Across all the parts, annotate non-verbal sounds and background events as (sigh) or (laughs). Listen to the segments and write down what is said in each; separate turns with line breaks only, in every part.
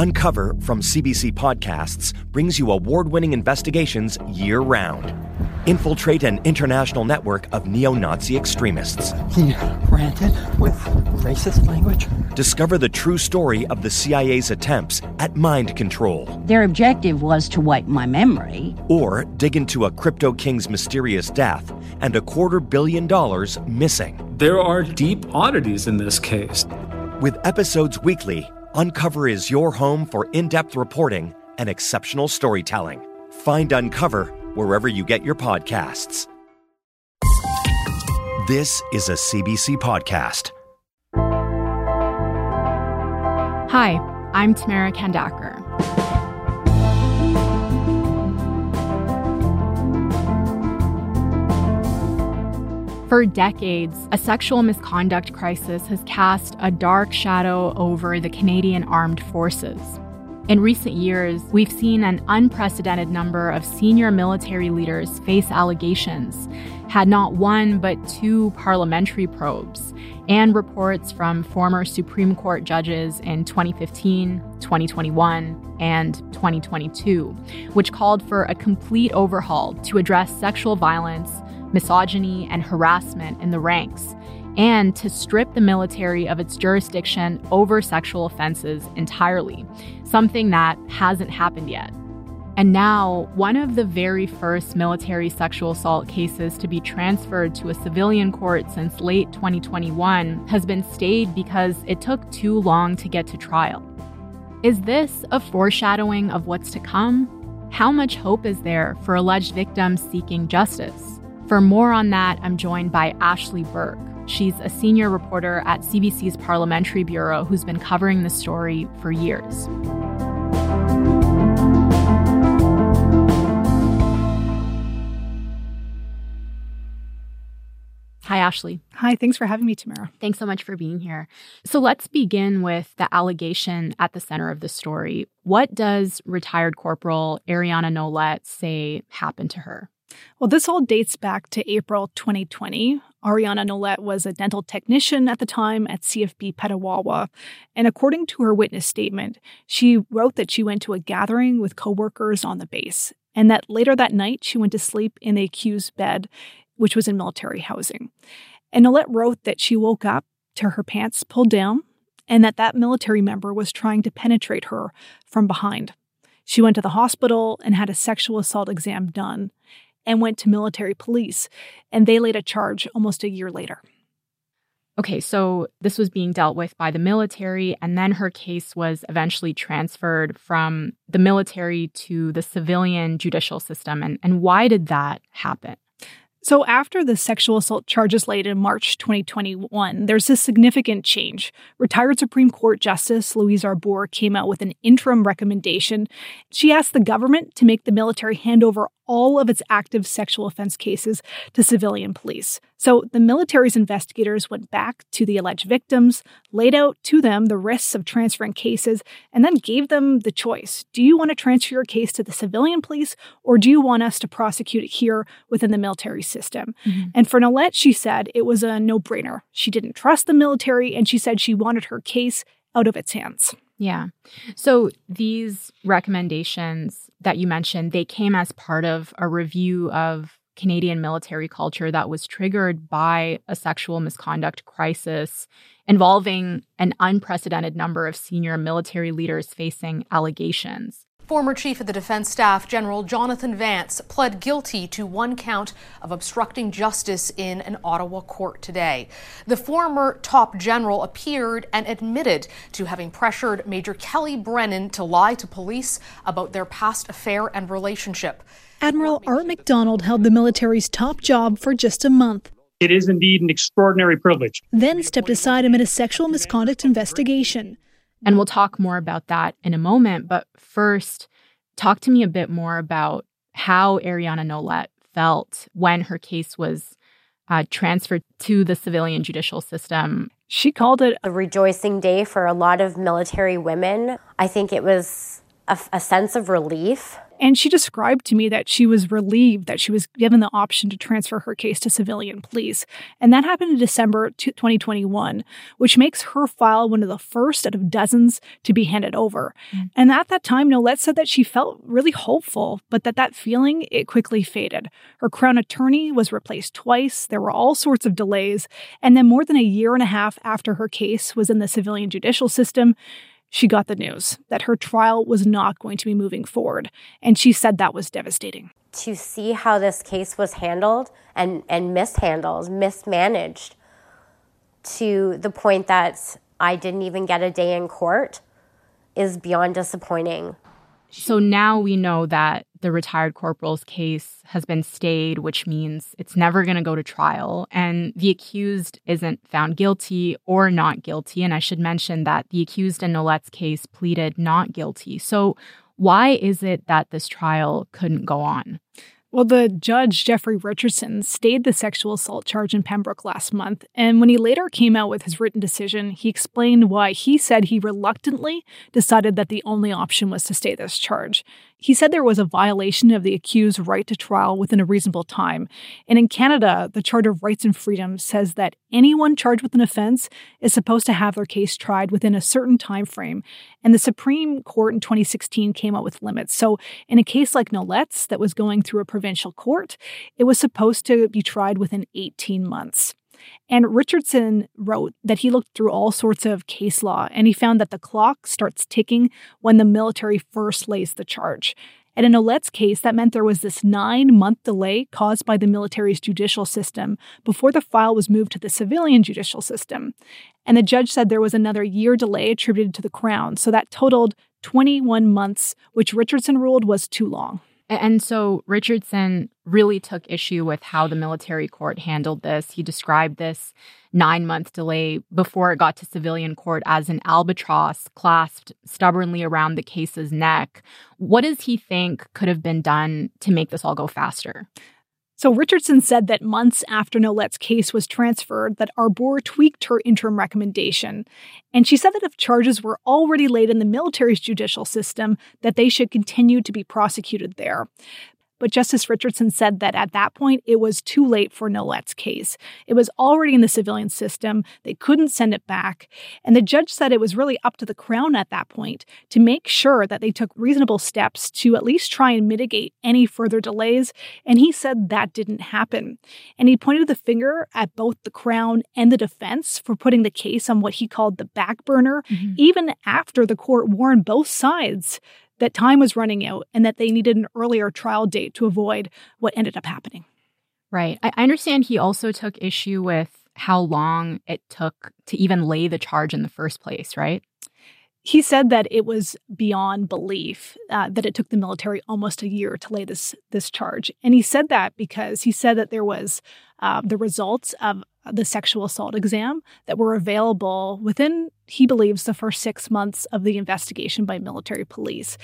Uncover from CBC Podcasts brings you award winning investigations year round. Infiltrate an international network of neo Nazi extremists.
He ranted with racist language.
Discover the true story of the CIA's attempts at mind control.
Their objective was to wipe my memory.
Or dig into a crypto king's mysterious death and a quarter billion dollars missing.
There are deep oddities in this case.
With episodes weekly, Uncover is your home for in depth reporting and exceptional storytelling. Find Uncover wherever you get your podcasts. This is a CBC podcast.
Hi, I'm Tamara Khandaker. For decades, a sexual misconduct crisis has cast a dark shadow over the Canadian Armed Forces. In recent years, we've seen an unprecedented number of senior military leaders face allegations, had not one but two parliamentary probes, and reports from former Supreme Court judges in 2015, 2021, and 2022, which called for a complete overhaul to address sexual violence misogyny, and harassment in the ranks, and to strip the military of its jurisdiction over sexual offenses entirely, something that hasn't happened yet. And now, one of the very first military sexual assault cases to be transferred to a civilian court since late 2021 has been stayed because it took too long to get to trial. Is this a foreshadowing of what's to come? How much hope is there for alleged victims seeking justice? For more on that, I'm joined by Ashley Burke. She's a senior reporter at CBC's Parliamentary Bureau who's been covering the story for years. Hi, Ashley.
Hi, thanks for having me, Tamara.
Thanks so much for being here. So let's begin with the allegation at the center of the story. What does retired Corporal Ariana Nolet say happened to her?
Well, this all dates back to April 2020. Ariana Nolet was a dental technician at the time at CFB Petawawa. And according to her witness statement, she wrote that she went to a gathering with coworkers on the base and that later that night she went to sleep in the accused's bed, which was in military housing. And Nolet wrote that she woke up to her pants pulled down and that that military member was trying to penetrate her from behind. She went to the hospital and had a sexual assault exam done and went to military police, and they laid a charge almost a year later.
Okay, so this was being dealt with by the military, and then her case was eventually transferred from the military to the civilian judicial system. And, and why did that happen?
So, after the sexual assault charges laid in March 2021, there's a significant change. Retired Supreme Court Justice Louise Arbour came out with an interim recommendation. She asked the government to make the military hand over all of its active sexual offense cases to civilian police. So the military's investigators went back to the alleged victims, laid out to them the risks of transferring cases, and then gave them the choice. Do you want to transfer your case to the civilian police, or do you want us to prosecute it here within the military system? Mm-hmm. And for Nolet, she said it was a no brainer. She didn't trust the military, and she said she wanted her case out of its hands.
Yeah. So these recommendations that you mentioned, they came as part of a review of Canadian military culture that was triggered by a sexual misconduct crisis involving an unprecedented number of senior military leaders facing allegations.
Former Chief of the Defense Staff General Jonathan Vance pled guilty to one count of obstructing justice in an Ottawa court today. The former top general appeared and admitted to having pressured Major Kellie Brennan to lie to police about their past affair and relationship.
Admiral Art McDonald held the military's top job for just a month.
It is indeed an extraordinary privilege.
Then stepped aside amid a sexual misconduct investigation.
And we'll talk more about that in a moment. But first, talk to me a bit more about how Ariana Nolet felt when her case was uh, transferred to the civilian judicial system.
She called it
a rejoicing day for a lot of military women. I think it was a, a sense of relief.
And she described to me that she was relieved that she was given the option to transfer her case to civilian police. And that happened in December 2021, which makes her file one of the first out of dozens to be handed over. Mm. And at that time, Nolet said that she felt really hopeful, but that that feeling, it quickly faded. Her crown attorney was replaced twice. There were all sorts of delays. And then more than a year and a half after her case was in the civilian judicial system, she got the news that her trial was not going to be moving forward. And she said that was devastating.
To see how this case was handled and, and mishandled, mismanaged to the point that I didn't even get a day in court is beyond disappointing.
So now we know that the retired corporal's case has been stayed, which means it's never going to go to trial. And the accused isn't found guilty or not guilty. And I should mention that the accused in Nolet's case pleaded not guilty. So, why is it that this trial couldn't go on?
Well, the judge, Jeffrey Richardson, stayed the sexual assault charge in Pembroke last month, and when he later came out with his written decision, he explained why he said he reluctantly decided that the only option was to stay this charge. He said there was a violation of the accused's right to trial within a reasonable time. And in Canada, the Charter of Rights and Freedoms says that anyone charged with an offense is supposed to have their case tried within a certain time frame. And the Supreme Court in 2016 came out with limits. So in a case like Nolet's that was going through a provincial court, it was supposed to be tried within 18 months. And Richardson wrote that he looked through all sorts of case law and he found that the clock starts ticking when the military first lays the charge. And in Nolet's case, that meant there was this nine month delay caused by the military's judicial system before the file was moved to the civilian judicial system. And the judge said there was another year delay attributed to the Crown. So that totaled 21 months, which Richardson ruled was too long.
And so Richardson really took issue with how the military court handled this. He described this nine month delay before it got to civilian court as an albatross clasped stubbornly around the case's neck. What does he think could have been done to make this all go faster?
So Richardson said that months after Nolet's case was transferred, that Arbour tweaked her interim recommendation. And she said that if charges were already laid in the military's judicial system, that they should continue to be prosecuted there. But Justice Richardson said that at that point, it was too late for Nolet's case. It was already in the civilian system. They couldn't send it back. And the judge said it was really up to the Crown at that point to make sure that they took reasonable steps to at least try and mitigate any further delays. And he said that didn't happen. And he pointed the finger at both the Crown and the defense for putting the case on what he called the back burner, mm-hmm. even after the court warned both sides that time was running out and that they needed an earlier trial date to avoid what ended up happening.
Right. I understand he also took issue with how long it took to even lay the charge in the first place, right?
He said that it was beyond belief uh, that it took the military almost a year to lay this this charge, and he said that because he said that there was uh, the results of the sexual assault exam that were available within, he believes, the first six months of the investigation by military police.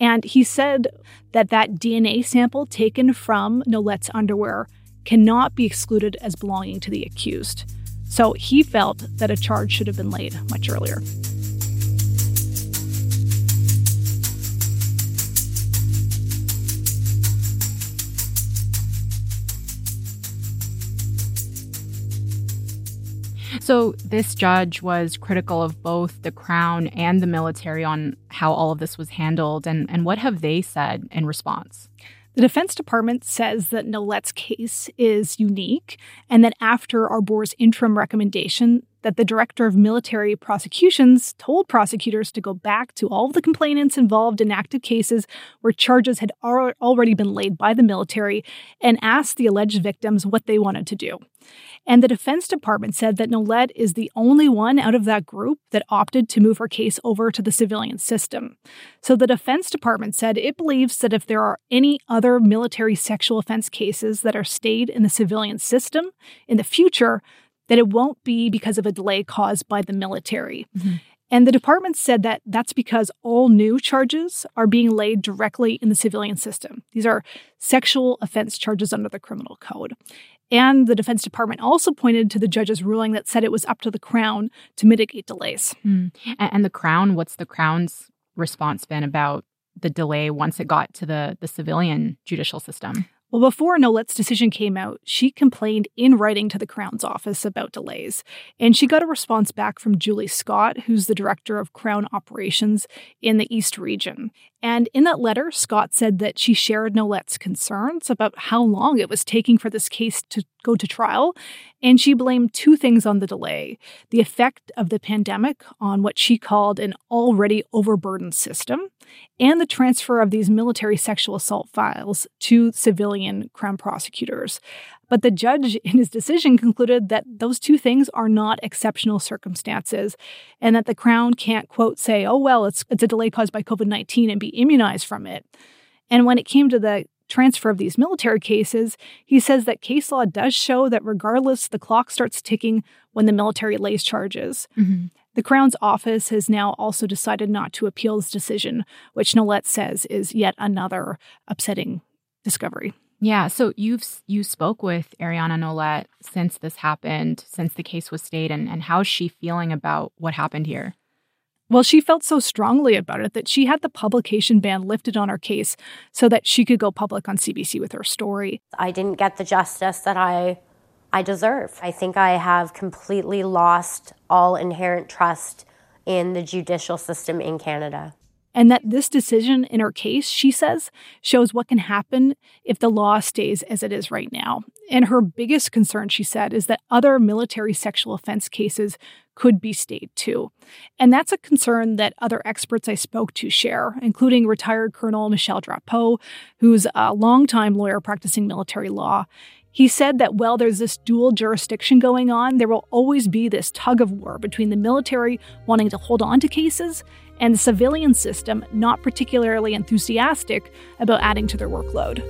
And he said that that DNA sample taken from Nolet's underwear cannot be excluded as belonging to the accused. So he felt that a charge should have been laid much earlier.
So, this judge was critical of both the Crown and the military on how all of this was handled. And, and what have they said in response?
The Defense Department says that Nolet's case is unique and that after Arbour's interim recommendation, that the director of military prosecutions told prosecutors to go back to all of the complainants involved in active cases where charges had already been laid by the military and asked the alleged victims what they wanted to do. And the Defense Department said that Nolet is the only one out of that group that opted to move her case over to the civilian system. So the Defense Department said it believes that if there are any other military sexual offense cases that are stayed in the civilian system in the future, that it won't be because of a delay caused by the military. Mm-hmm. And the department said that that's because all new charges are being laid directly in the civilian system. These are sexual offense charges under the criminal code. And the Defense Department also pointed to the judge's ruling that said it was up to the Crown to mitigate delays.
Mm. And the Crown, what's the Crown's response been about the delay once it got to the the civilian judicial system?
Well, before Nolet's decision came out, she complained in writing to the Crown's office about delays. And she got a response back from Julie Scott, who's the director of Crown operations in the East region. And in that letter, Scott said that she shared Nolet's concerns about how long it was taking for this case to go to trial. And she blamed two things on the delay the effect of the pandemic on what she called an already overburdened system, and the transfer of these military sexual assault files to civilian Crown prosecutors. But the judge, in his decision, concluded that those two things are not exceptional circumstances and that the Crown can't, quote, say, oh, well, it's, it's a delay caused by COVID 19 and be immunized from it. And when it came to the transfer of these military cases, he says that case law does show that regardless, the clock starts ticking when the military lays charges. Mm-hmm. The Crown's office has now also decided not to appeal this decision, which Nolet says is yet another upsetting discovery.
Yeah, so you've you spoke with Ariana Nolet since this happened, since the case was stayed, and, and how's she feeling about what happened here?
Well, she felt so strongly about it that she had the publication ban lifted on her case so that she could go public on CBC with her story.
I didn't get the justice that I I deserve. I think I have completely lost all inherent trust in the judicial system in Canada
and that this decision in her case, she says, shows what can happen if the law stays as it is right now. And her biggest concern, she said, is that other military sexual offense cases could be stayed too. And that's a concern that other experts I spoke to share, including retired Colonel Michel Drapeau, who's a longtime lawyer practicing military law. He said that while there's this dual jurisdiction going on, there will always be this tug of war between the military wanting to hold on to cases and the civilian system not particularly enthusiastic about adding to their workload.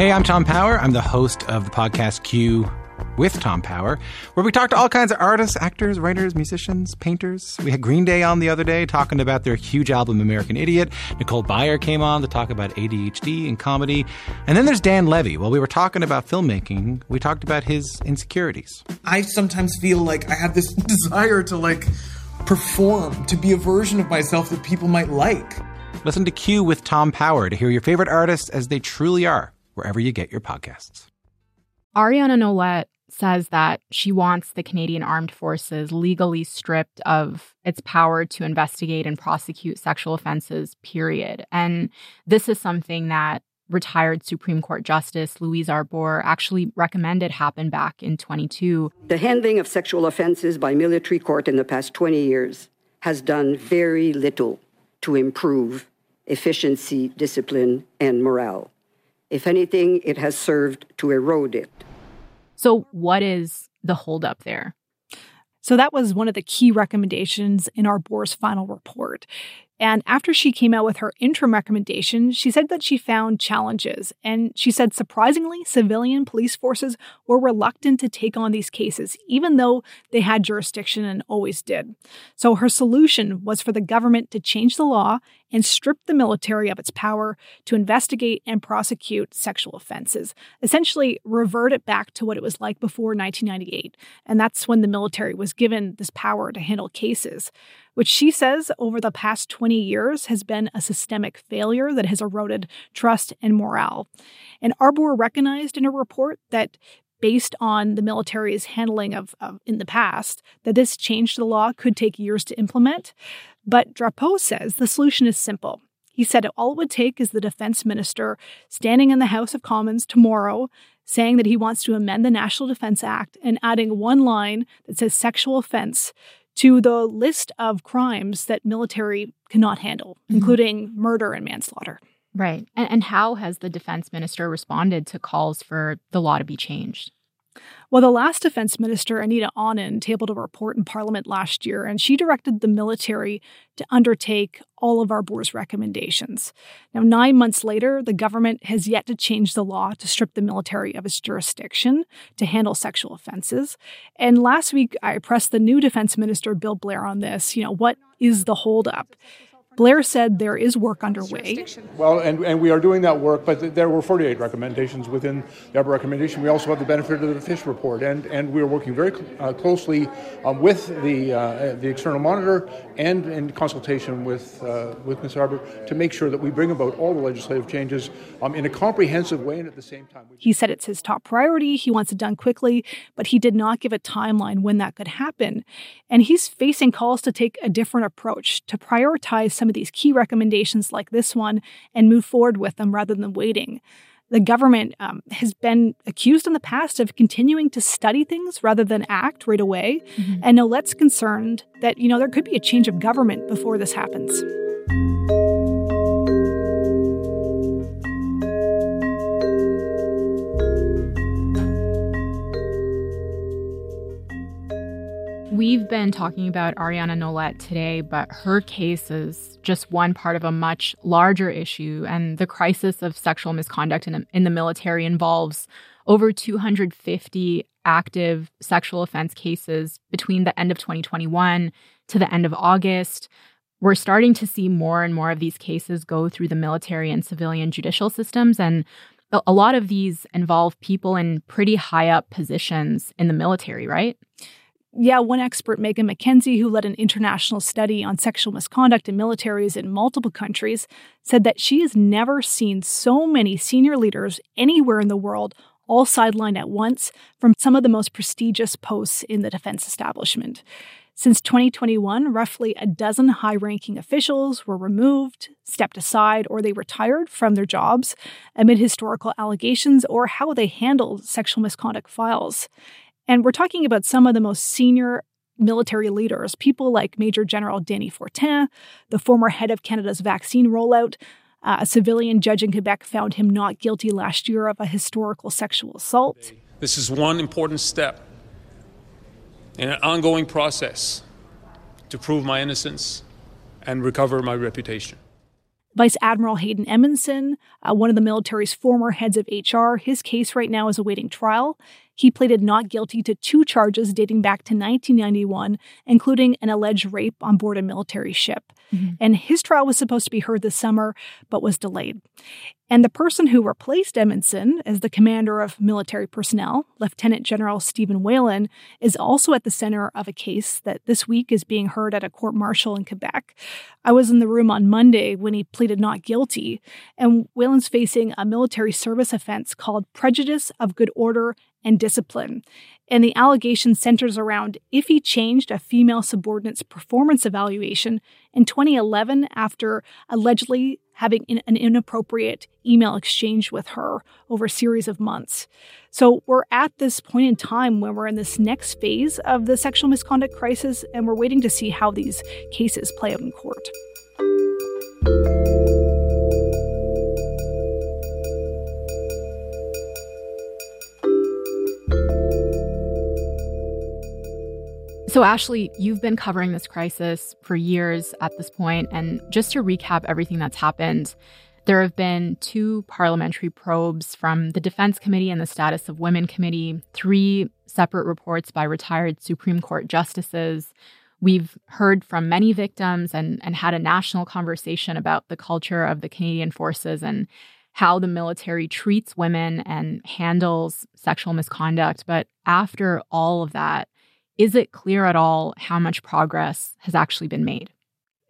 Hey, I'm Tom Power. I'm the host of the podcast Q with Tom Power, where we talk to all kinds of artists, actors, writers, musicians, painters. We had Green Day on the other day talking about their huge album, American Idiot. Nicole Byer came on to talk about ADHD and comedy. And then there's Dan Levy. While we were talking about filmmaking, we talked about his insecurities.
I sometimes feel like I have this (laughs) desire to like perform, to be a version of myself that people might like.
Listen to Q with Tom Power to hear your favorite artists as they truly are, wherever you get your podcasts.
Ariana Nolet says that she wants the Canadian Armed Forces legally stripped of its power to investigate and prosecute sexual offenses, period. And this is something that retired Supreme Court Justice Louise Arbour actually recommended happen back in 22.
The handling of sexual offenses by military court in the past 20 years has done very little to improve efficiency, discipline, and morale. If anything, it has served to erode it.
So, what is the holdup there?
So, that was one of the key recommendations in Arbour's final report. And after she came out with her interim recommendation, she said that she found challenges. And she said, surprisingly, civilian police forces were reluctant to take on these cases, even though they had jurisdiction and always did. So her solution was for the government to change the law and strip the military of its power to investigate and prosecute sexual offenses, essentially revert it back to what it was like before 1998. And that's when the military was given this power to handle cases which she says over the past 20 years has been a systemic failure that has eroded trust and morale. And Arbour recognized in a report that based on the military's handling of, of, in the past that this change to the law could take years to implement but drapeau says the solution is simple he said all it would take is the defense minister standing in the house of commons tomorrow saying that he wants to amend the national defense act and adding one line that says sexual offense to the list of crimes that military cannot handle, mm-hmm. including murder and manslaughter.
Right. And, and how has the defense minister responded to calls for the law to be changed?
Well, the last defense minister, Anita Anand, tabled a report in Parliament last year, and she directed the military to undertake all of Arbour's recommendations. Now, nine months later, the government has yet to change the law to strip the military of its jurisdiction to handle sexual offenses. And last week, I pressed the new defense minister, Bill Blair, on this. You know, what is the holdup? Blair said there is work underway.
Well, and, and we are doing that work, but there were 48 recommendations within the Arbour recommendation. We also have the benefit of the Fish report, and, and we are working very uh, closely um, with the, uh, the external monitor and in consultation with, uh, with Ms. Arbour to make sure that we bring about all the legislative changes um, in a comprehensive way and at the same time.
He said it's his top priority. He wants it done quickly, but he did not give a timeline when that could happen. And he's facing calls to take a different approach, to prioritize some of these key recommendations like this one and move forward with them rather than waiting. The government um, has been accused in the past of continuing to study things rather than act right away. Mm-hmm. And Nolet's concerned that, you know, there could be a change of government before this happens.
We've been talking about Ariana Nolet today, but her case is just one part of a much larger issue. And the crisis of sexual misconduct in, in the military involves over 250 active sexual offense cases between the end of 2021 to the end of August. We're starting to see more and more of these cases go through the military and civilian judicial systems. And a lot of these involve people in pretty high up positions in the military, right?
Yeah, one expert, Megan MacKenzie, who led an international study on sexual misconduct in militaries in multiple countries, said that she has never seen so many senior leaders anywhere in the world all sidelined at once from some of the most prestigious posts in the defense establishment. Since 2021, roughly a dozen high ranking officials were removed, stepped aside, or they retired from their jobs amid historical allegations or how they handled sexual misconduct files. And we're talking about some of the most senior military leaders, people like Major General Dany Fortin, the former head of Canada's vaccine rollout. Uh, a civilian judge in Quebec found him not guilty last year of a historical sexual assault.
This is one important step in an ongoing process to prove my innocence and recover my reputation.
Vice Admiral Haydn Edmundson, uh, one of the military's former heads of HR, his case right now is awaiting trial. He pleaded not guilty to two charges dating back to 1991, including an alleged rape on board a military ship. Mm-hmm. And his trial was supposed to be heard this summer, but was delayed. And the person who replaced Edmundson as the commander of military personnel, Lieutenant General Steven Whelan, is also at the center of a case that this week is being heard at a court martial in Quebec. I was in the room on Monday when he pleaded not guilty, and Whelan's facing a military service offense called prejudice of good order and discipline. And the allegation centers around if he changed a female subordinate's performance evaluation in 2011 after allegedly having an inappropriate email exchange with her over a series of months. So we're at this point in time when we're in this next phase of the sexual misconduct crisis, and we're waiting to see how these cases play out in court.
So, Ashley, you've been covering this crisis for years at this point, and just to recap everything that's happened, there have been two parliamentary probes from the Defense Committee and the Status of Women Committee, three separate reports by retired Supreme Court justices. We've heard from many victims and, and had a national conversation about the culture of the Canadian Forces and how the military treats women and handles sexual misconduct. But after all of that, is it clear at all how much progress has actually been made?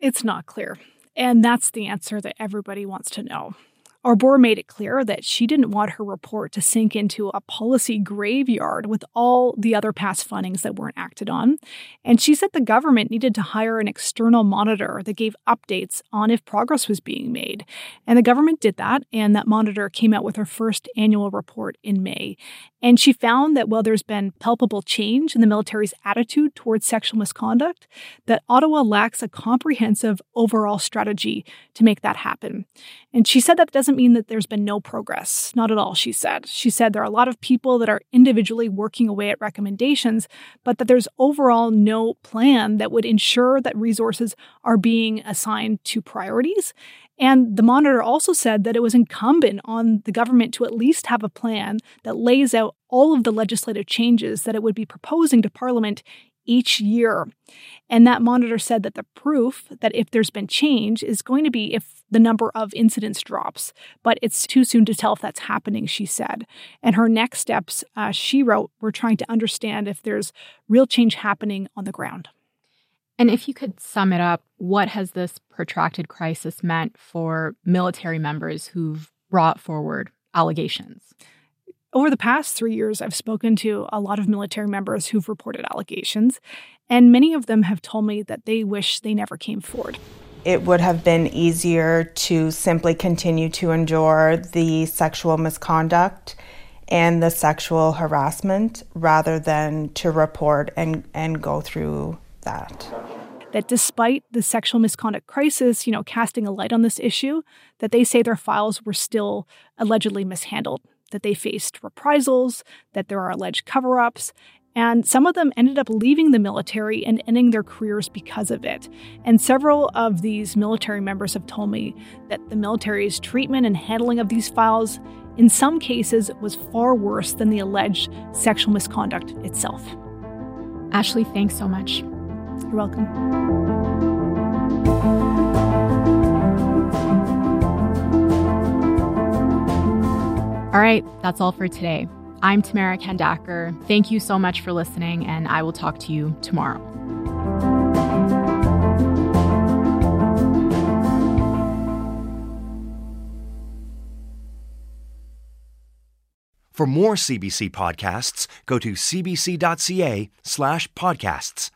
It's not clear. And that's the answer that everybody wants to know. Arbour made it clear that she didn't want her report to sink into a policy graveyard with all the other past fundings that weren't acted on. And she said the government needed to hire an external monitor that gave updates on if progress was being made. And the government did that, and that monitor came out with her first annual report in May. And she found that while there's been palpable change in the military's attitude towards sexual misconduct, that Ottawa lacks a comprehensive overall strategy to make that happen. And she said that doesn't mean that there's been no progress. Not at all, she said. She said there are a lot of people that are individually working away at recommendations, but that there's overall no plan that would ensure that resources are being assigned to priorities and the monitor also said that it was incumbent on the government to at least have a plan that lays out all of the legislative changes that it would be proposing to Parliament each year. And that monitor said that the proof that if there's been change is going to be if the number of incidents drops. But it's too soon to tell if that's happening, she said. And her next steps, uh, she wrote, were trying to understand if there's real change happening on the ground.
And if you could sum it up, what has this protracted crisis meant for military members who've brought forward allegations?
Over the past three years, I've spoken to a lot of military members who've reported allegations, and many of them have told me that they wish they never came forward.
It would have been easier to simply continue to endure the sexual misconduct and the sexual harassment rather than to report and, and go through that.
That despite the sexual misconduct crisis, you know, casting a light on this issue, that they say their files were still allegedly mishandled, that they faced reprisals, that there are alleged cover ups, and some of them ended up leaving the military and ending their careers because of it. And several of these military members have told me that the military's treatment and handling of these files, in some cases, was far worse than the alleged sexual misconduct itself.
Ashley, thanks so much.
You're welcome.
All right, that's all for today. I'm Tamara Khandaker. Thank you so much for listening, and I will talk to you tomorrow.
For more CBC podcasts, go to cbc.ca slash podcasts.